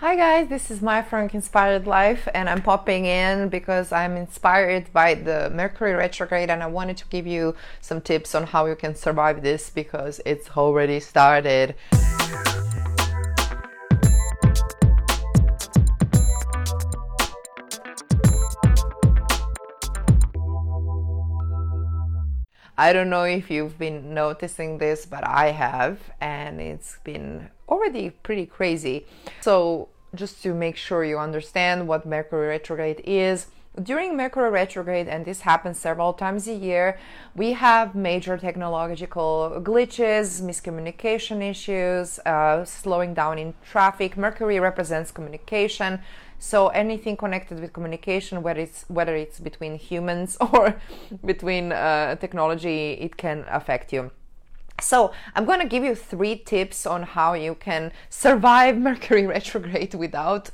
Hi guys, this is my Frank Inspired Life, and I'm popping in because I'm inspired by the Mercury retrograde, and I wanted to give you some tips on how you can survive this because it's already started. I don't know if you've been noticing this, but I have, and it's been already pretty crazy. So, just to make sure you understand what Mercury retrograde is, during Mercury retrograde, and this happens several times a year, we have major technological glitches, miscommunication issues, uh, slowing down in traffic. Mercury represents communication, so anything connected with communication, whether it's whether it's between humans or between uh, technology, it can affect you. So, I'm going to give you three tips on how you can survive Mercury retrograde without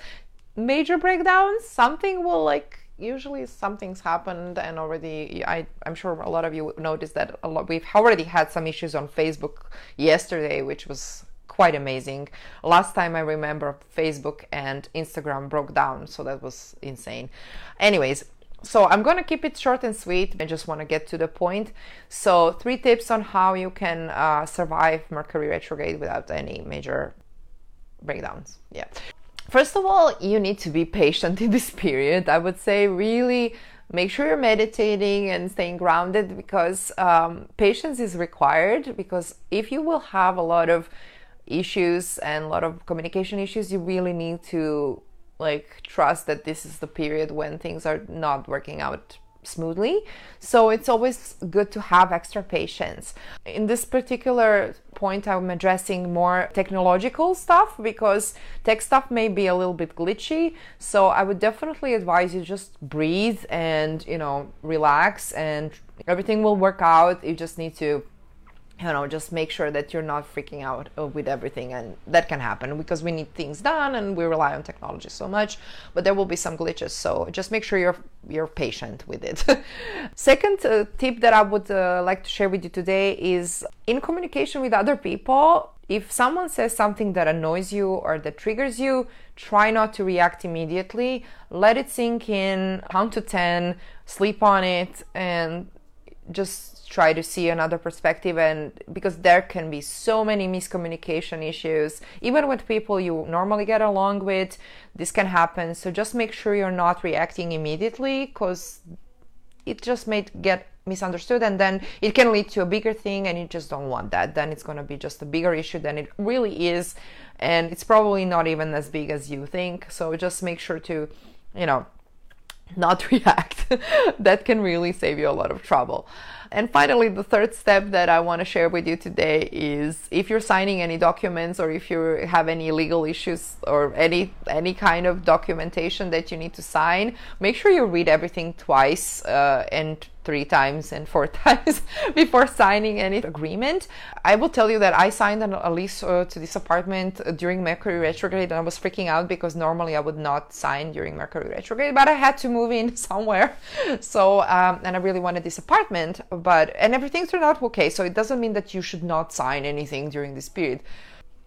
major breakdowns. Something will like usually something's happened and already I, i'm sure a lot of you noticed that a lot we've already had some issues on facebook yesterday which was quite amazing. Last time I remember Facebook and Instagram broke down, so that was insane. Anyways, so I'm going to keep it short and sweet. I just want to get to the point. So, three tips on how you can uh, survive Mercury retrograde without any major breakdowns. Yeah. First of all, you need to be patient in this period. I would say really make sure you're meditating and staying grounded because um, patience is required. Because if you will have a lot of issues and a lot of communication issues, you really need to like trust that this is the period when things are not working out smoothly. So it's always good to have extra patience. In this particular point, I'm addressing more technological stuff because tech stuff may be a little bit glitchy. So I would definitely advise you just breathe and, you know, relax and everything will work out. You just need to you know just make sure that you're not freaking out uh, with everything and that can happen because we need things done and we rely on technology so much but there will be some glitches so just make sure you're you're patient with it. Second uh, tip that i would uh, like to share with you today is in communication with other people if someone says something that annoys you or that triggers you try not to react immediately. Let it sink in count to 10 sleep on it and just try to see another perspective and because there can be so many miscommunication issues. Even with people you normally get along with this can happen. So just make sure you're not reacting immediately because it just may get misunderstood and then it can lead to a bigger thing and you just don't want that. Then it's going to be just a bigger issue than it really is and it's probably not even as big as you think. So just make sure to you know not react. That can really save you a lot of trouble and finally, the third step that I want to share with you today is if you're signing any documents or if you have any legal issues or any any kind of documentation that you need to sign, make sure you read everything twice uh, and three times and four times before signing any agreement. I will tell you that I signed an, a lease uh, to this apartment during Mercury retrograde and I was freaking out because normally I would not sign during Mercury retrograde, but I had to move in somewhere. So, um, and I really wanted this apartment, but, and everything turned out okay. So it doesn't mean that you should not sign anything during this period.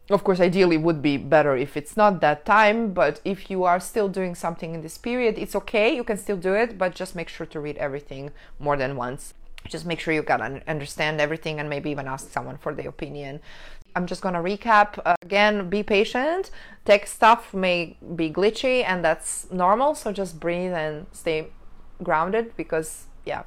Of course ideally would be better if it's not that time but if you are still doing something in this period it's okay you can still do it but just make sure to read everything more than once. Just make sure you can understand everything and maybe even ask someone for the opinion. I'm just going to recap uh, again be patient. Tech stuff may be glitchy and that's normal so just breathe and stay grounded because yeah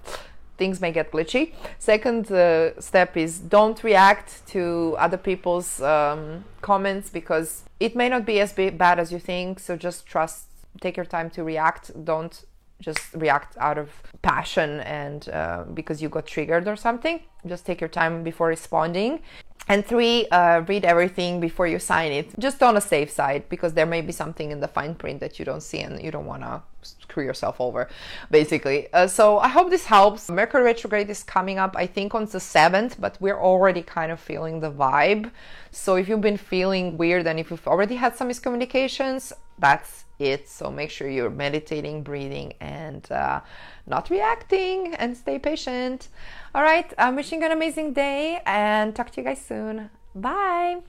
things may get glitchy. Second uh, step is don't react to other people's um, comments because it may not be as bad as you think. So just trust, take your time to react. Don't just react out of passion and uh, because you got triggered or something. Just take your time before responding. And three, uh, read everything before you sign it, just on a safe side, because there may be something in the fine print that you don't see and you don't want to screw yourself over, basically. Uh, so I hope this helps. Mercury retrograde is coming up, I think, on the 7th, but we're already kind of feeling the vibe. So if you've been feeling weird and if you've already had some miscommunications, that's it. So make sure you're meditating, breathing, and uh, not reacting, and stay patient. All right, I'm wishing you an amazing day and talk to you guys soon. Bye.